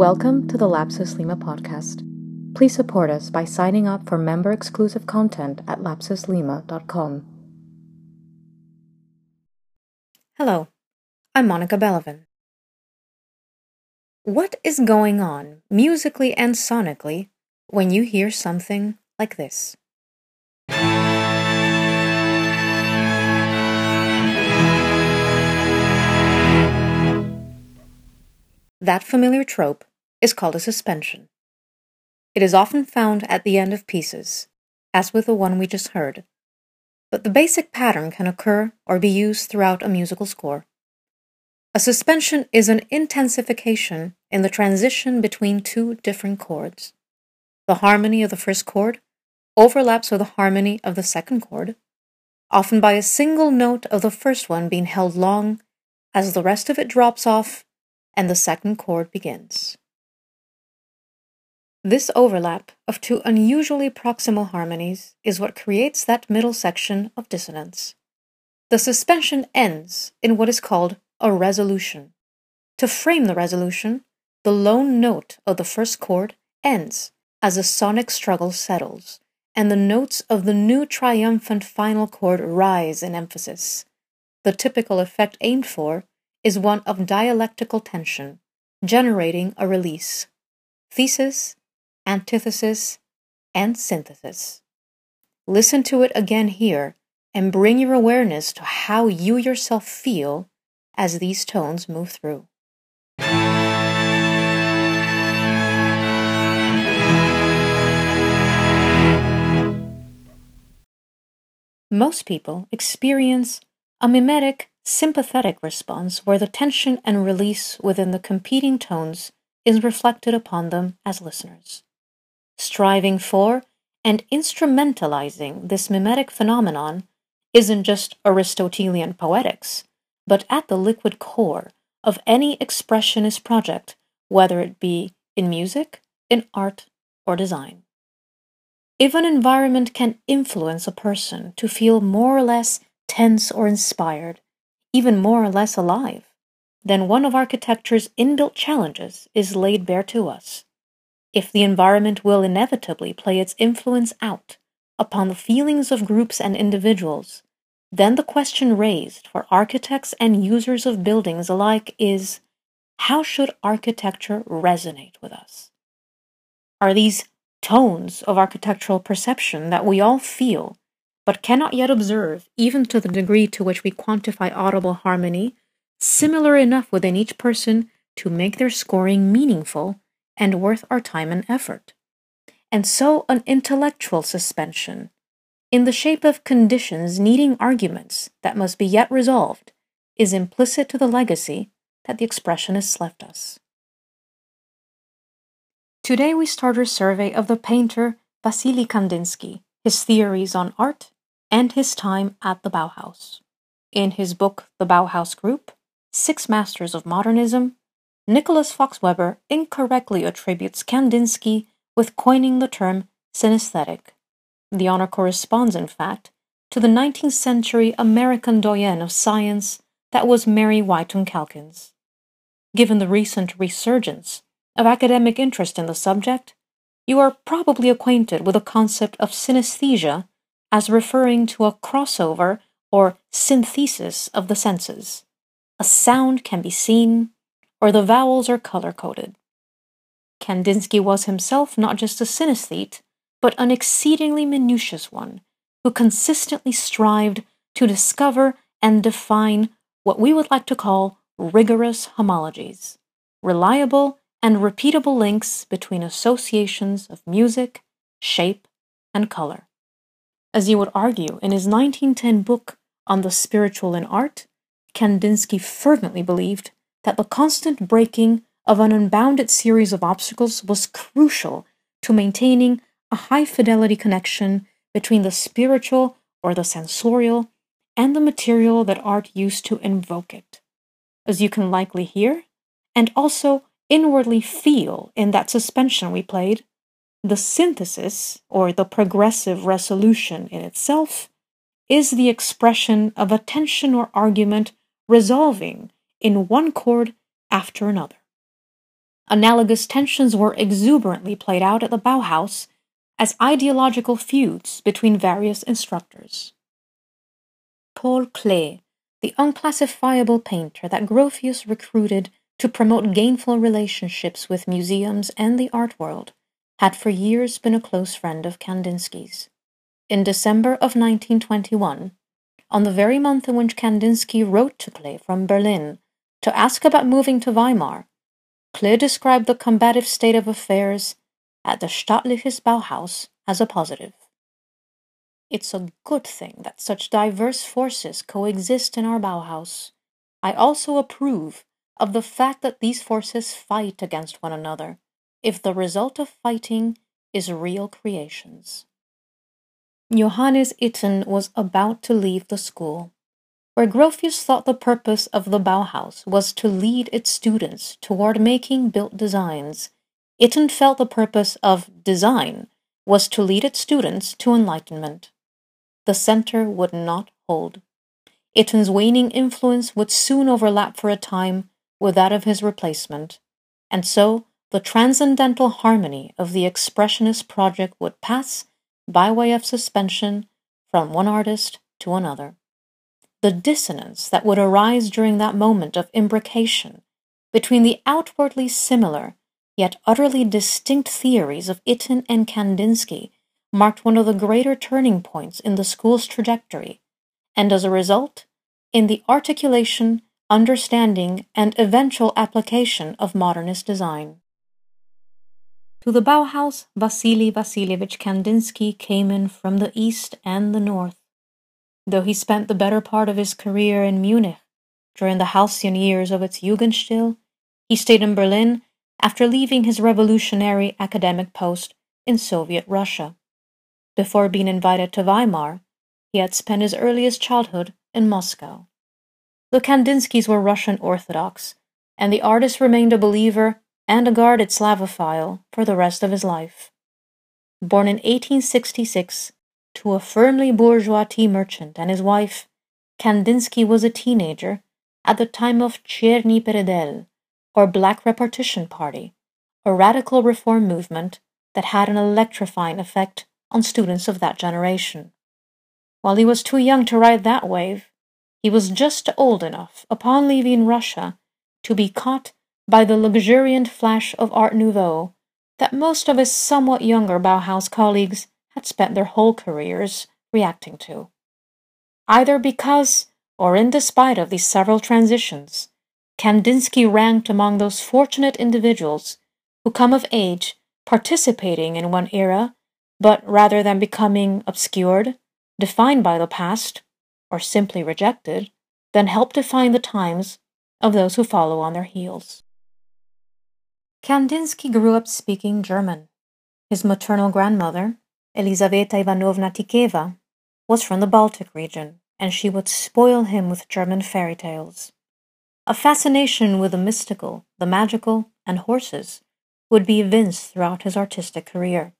Welcome to the Lapsus Lima podcast. Please support us by signing up for member exclusive content at lapsuslima.com. Hello, I'm Monica Belevan. What is going on, musically and sonically, when you hear something like this? That familiar trope is called a suspension. It is often found at the end of pieces, as with the one we just heard, but the basic pattern can occur or be used throughout a musical score. A suspension is an intensification in the transition between two different chords. The harmony of the first chord overlaps with the harmony of the second chord, often by a single note of the first one being held long as the rest of it drops off and the second chord begins. This overlap of two unusually proximal harmonies is what creates that middle section of dissonance. The suspension ends in what is called a resolution. To frame the resolution, the lone note of the first chord ends as the sonic struggle settles, and the notes of the new triumphant final chord rise in emphasis. The typical effect aimed for is one of dialectical tension, generating a release. Thesis, antithesis, and synthesis. Listen to it again here and bring your awareness to how you yourself feel as these tones move through. Most people experience a mimetic sympathetic response where the tension and release within the competing tones is reflected upon them as listeners. Striving for and instrumentalizing this mimetic phenomenon isn't just Aristotelian poetics, but at the liquid core of any expressionist project, whether it be in music, in art, or design. If an environment can influence a person to feel more or less tense or inspired, even more or less alive, then one of architecture's inbuilt challenges is laid bare to us. If the environment will inevitably play its influence out upon the feelings of groups and individuals, then the question raised for architects and users of buildings alike is how should architecture resonate with us? Are these tones of architectural perception that we all feel but cannot yet observe, even to the degree to which we quantify audible harmony, similar enough within each person to make their scoring meaningful and worth our time and effort. And so, an intellectual suspension, in the shape of conditions needing arguments that must be yet resolved, is implicit to the legacy that the expressionists left us. Today we start our survey of the painter Wassily Kandinsky, his theories on art, and his time at the Bauhaus. In his book, The Bauhaus Group Six Masters of Modernism, Nicholas Fox Weber incorrectly attributes Kandinsky with coining the term synesthetic. The honor corresponds, in fact, to the 19th century American doyen of science that was Mary Whiton Calkins. Given the recent resurgence of academic interest in the subject, you are probably acquainted with the concept of synesthesia as referring to a crossover or synthesis of the senses. A sound can be seen, or the vowels are color coded. Kandinsky was himself not just a synesthete, but an exceedingly minutious one, who consistently strived to discover and define what we would like to call rigorous homologies, reliable and repeatable links between associations of music, shape, and color. As you would argue in his 1910 book on the spiritual in art, Kandinsky fervently believed that the constant breaking of an unbounded series of obstacles was crucial to maintaining a high fidelity connection between the spiritual or the sensorial and the material that art used to invoke it. As you can likely hear, and also inwardly feel in that suspension we played, the synthesis, or the progressive resolution in itself, is the expression of a tension or argument resolving in one chord after another. analogous tensions were exuberantly played out at the Bauhaus as ideological feuds between various instructors. Paul Klee, the unclassifiable painter that Gropius recruited to promote gainful relationships with museums and the art world, had for years been a close friend of Kandinsky's. In December of 1921, on the very month in which Kandinsky wrote to Klee from Berlin to ask about moving to Weimar, Klee described the combative state of affairs at the Staatliches Bauhaus as a positive. It's a good thing that such diverse forces coexist in our Bauhaus. I also approve of the fact that these forces fight against one another, if the result of fighting is real creations. Johannes Itten was about to leave the school, where Gropius thought the purpose of the Bauhaus was to lead its students toward making built designs. Itten felt the purpose of design was to lead its students to enlightenment. The center would not hold. Itten's waning influence would soon overlap for a time with that of his replacement, and so the transcendental harmony of the Expressionist project would pass, by way of suspension, from one artist to another. The dissonance that would arise during that moment of imbrication between the outwardly similar yet utterly distinct theories of Itten and Kandinsky marked one of the greater turning points in the school's trajectory, and as a result, in the articulation understanding, and eventual application of modernist design. To the Bauhaus, Vasily Vasilievich Kandinsky came in from the east and the north. Though he spent the better part of his career in Munich during the halcyon years of its Jugendstil, he stayed in Berlin after leaving his revolutionary academic post in Soviet Russia. Before being invited to Weimar, he had spent his earliest childhood in Moscow. The Kandinskys were Russian Orthodox, and the artist remained a believer and a guarded Slavophile for the rest of his life. Born in 1866 to a firmly bourgeois tea merchant and his wife, Kandinsky was a teenager at the time of Cherny Peredel, or Black Repartition Party, a radical reform movement that had an electrifying effect on students of that generation. While he was too young to ride that wave, he was just old enough, upon leaving Russia, to be caught by the luxuriant flash of Art Nouveau that most of his somewhat younger Bauhaus colleagues had spent their whole careers reacting to. Either because or in despite of these several transitions, Kandinsky ranked among those fortunate individuals who come of age participating in one era, but rather than becoming obscured, defined by the past, or simply rejected, then help define the times of those who follow on their heels. Kandinsky grew up speaking German. His maternal grandmother, Elizaveta Ivanovna Tikeva, was from the Baltic region, and she would spoil him with German fairy tales. A fascination with the mystical, the magical, and horses would be evinced throughout his artistic career.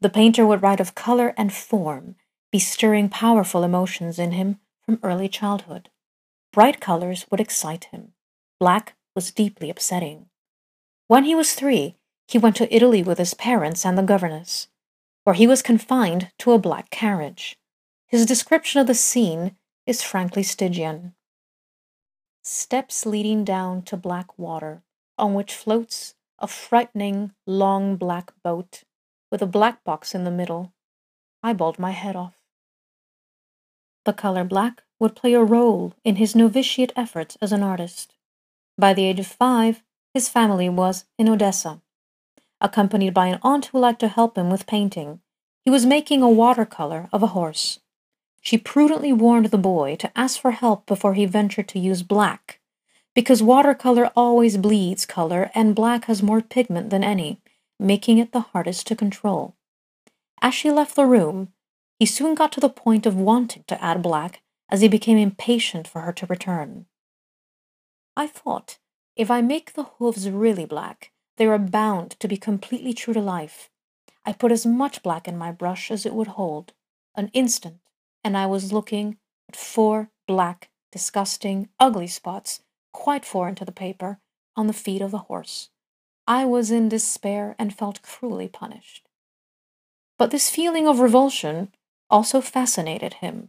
The painter would write of color and form be stirring powerful emotions in him from early childhood. Bright colors would excite him. Black was deeply upsetting. When he was three, he went to Italy with his parents and the governess, where he was confined to a black carriage. His description of the scene is frankly Stygian. Steps leading down to black water, on which floats a frightening, long black boat with a black box in the middle. I bawled my head off. The color black would play a role in his novitiate efforts as an artist. By the age of five, his family was in Odessa. Accompanied by an aunt who liked to help him with painting, he was making a watercolor of a horse. She prudently warned the boy to ask for help before he ventured to use black, because watercolor always bleeds color and black has more pigment than any, making it the hardest to control. As she left the room, he soon got to the point of wanting to add black, as he became impatient for her to return. I thought, if I make the hooves really black, they were bound to be completely true to life. I put as much black in my brush as it would hold. An instant, and I was looking at four black, disgusting, ugly spots, quite foreign to the paper, on the feet of the horse. I was in despair and felt cruelly punished. But this feeling of revulsion also fascinated him.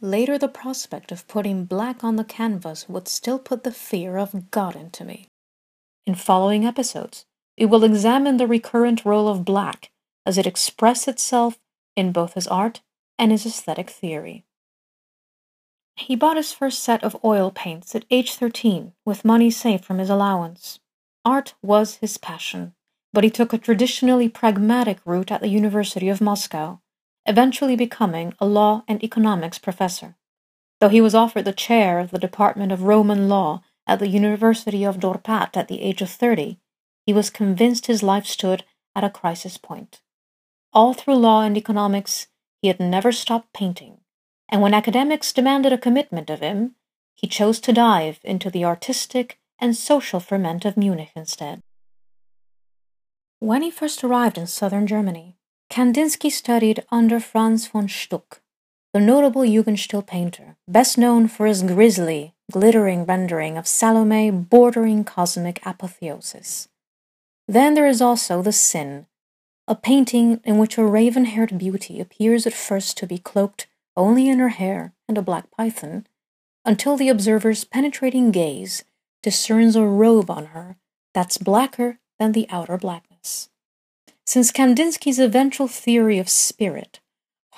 Later, the prospect of putting black on the canvas would still put the fear of God into me. In following episodes, we will examine the recurrent role of black as it expressed itself in both his art and his aesthetic theory. He bought his first set of oil paints at age 13 with money saved from his allowance. Art was his passion, but he took a traditionally pragmatic route at the University of Moscow, eventually becoming a law and economics professor. Though he was offered the chair of the Department of Roman Law at the University of Dorpat at the age of 30, he was convinced his life stood at a crisis point. All through law and economics, he had never stopped painting, and when academics demanded a commitment of him, he chose to dive into the artistic and social ferment of Munich instead. When he first arrived in southern Germany, Kandinsky studied under Franz von Stuck, the notable Jugendstil painter, best known for his grisly, glittering rendering of Salome bordering cosmic apotheosis. Then there is also The Sin, a painting in which a raven haired beauty appears at first to be cloaked only in her hair and a black python, until the observer's penetrating gaze discerns a robe on her that's blacker than the outer blackness. Since Kandinsky's eventual theory of spirit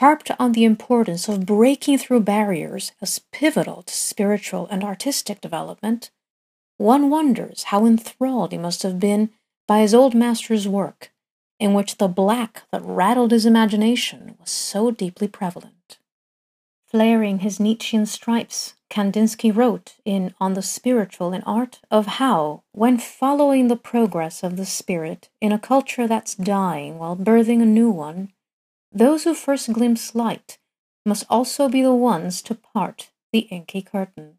harped on the importance of breaking through barriers as pivotal to spiritual and artistic development, one wonders how enthralled he must have been by his old master's work, in which the black that rattled his imagination was so deeply prevalent. Flaring his Nietzschean stripes, Kandinsky wrote in On the Spiritual in Art of how, when following the progress of the spirit in a culture that's dying while birthing a new one, those who first glimpse light must also be the ones to part the inky curtain.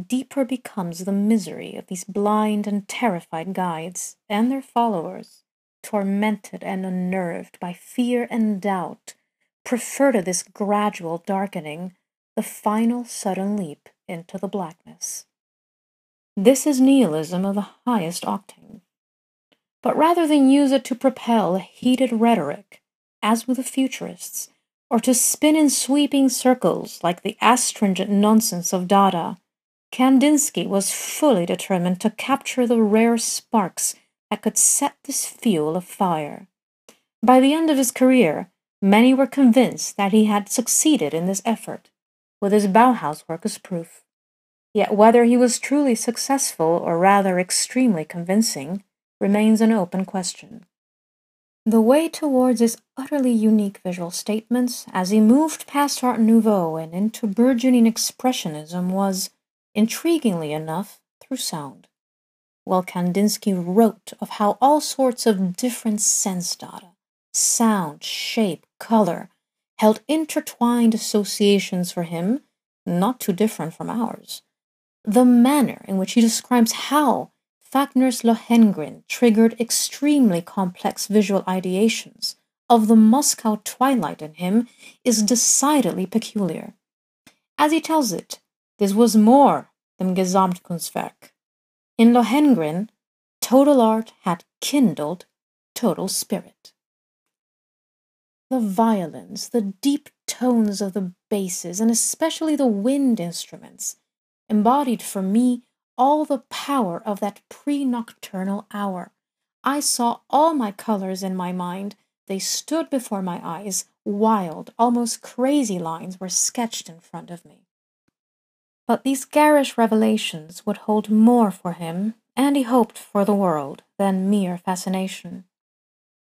Deeper becomes the misery of these blind and terrified guides and their followers, tormented and unnerved by fear and doubt, prefer to this gradual darkening the final sudden leap into the blackness. This is nihilism of the highest octane. But rather than use it to propel heated rhetoric, as with the futurists, or to spin in sweeping circles like the astringent nonsense of Dada, Kandinsky was fully determined to capture the rare sparks that could set this fuel afire. By the end of his career, many were convinced that he had succeeded in this effort with his Bauhaus work as proof. Yet whether he was truly successful or rather extremely convincing remains an open question. The way towards his utterly unique visual statements as he moved past Art Nouveau and into burgeoning Expressionism was, intriguingly enough, through sound. While Kandinsky wrote of how all sorts of different sense data, sound, shape, color, held intertwined associations for him, not too different from ours. The manner in which he describes how Wagner's Lohengrin triggered extremely complex visual ideations of the Moscow twilight in him is decidedly peculiar. As he tells it, this was more than Gesamtkunstwerk. In Lohengrin, total art had kindled total spirit the violins, the deep tones of the basses, and especially the wind instruments, embodied for me all the power of that pre nocturnal hour. I saw all my colors in my mind. They stood before my eyes. Wild, almost crazy lines were sketched in front of me. But these garish revelations would hold more for him, and he hoped for the world, than mere fascination.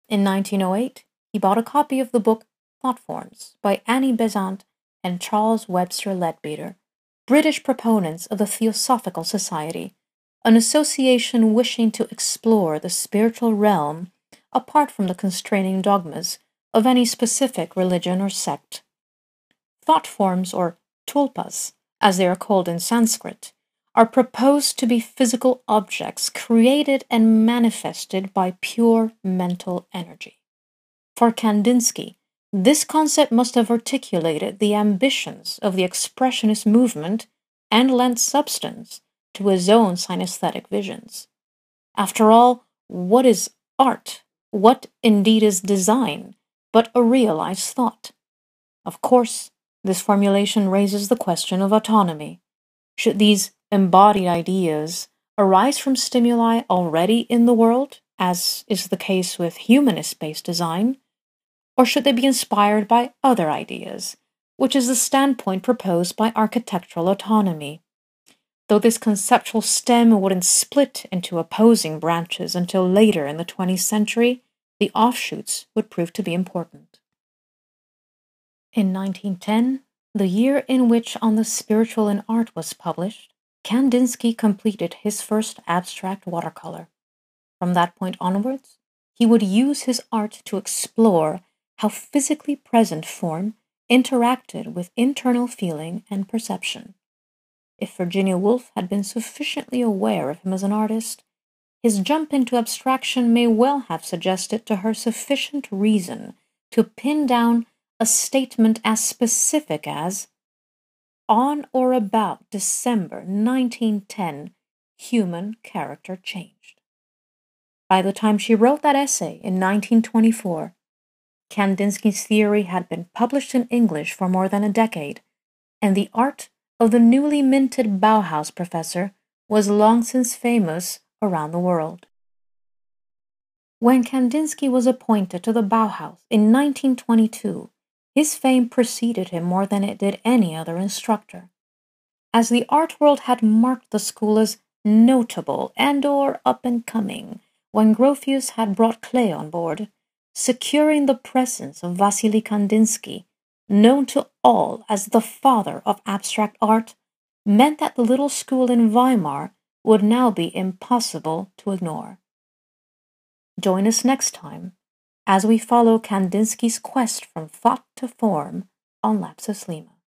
In 1908, he bought a copy of the book Thought Forms by Annie Besant and Charles Webster Leadbeater, British proponents of the Theosophical Society, an association wishing to explore the spiritual realm apart from the constraining dogmas of any specific religion or sect. Thought forms, or tulpas, as they are called in Sanskrit, are proposed to be physical objects created and manifested by pure mental energy. For Kandinsky, this concept must have articulated the ambitions of the Expressionist movement and lent substance to his own synesthetic visions. After all, what is art? What indeed is design but a realized thought? Of course, this formulation raises the question of autonomy. Should these embodied ideas arise from stimuli already in the world, as is the case with humanist based design? Or should they be inspired by other ideas, which is the standpoint proposed by architectural autonomy? Though this conceptual stem wouldn't split into opposing branches until later in the 20th century, the offshoots would prove to be important. In 1910, the year in which On the Spiritual in Art was published, Kandinsky completed his first abstract watercolor. From that point onwards, he would use his art to explore how physically present form interacted with internal feeling and perception. If Virginia Woolf had been sufficiently aware of him as an artist, his jump into abstraction may well have suggested to her sufficient reason to pin down a statement as specific as on or about December 1910, human character changed. By the time she wrote that essay in 1924, Kandinsky's theory had been published in English for more than a decade, and the art of the newly minted Bauhaus professor was long since famous around the world. When Kandinsky was appointed to the Bauhaus in 1922, his fame preceded him more than it did any other instructor. As the art world had marked the school as notable and or up and coming when Gropius had brought Klee on board, securing the presence of Vasily Kandinsky, known to all as the father of abstract art, meant that the little school in Weimar would now be impossible to ignore. Join us next time as we follow Kandinsky's quest from thought to form on Lapsus Lima.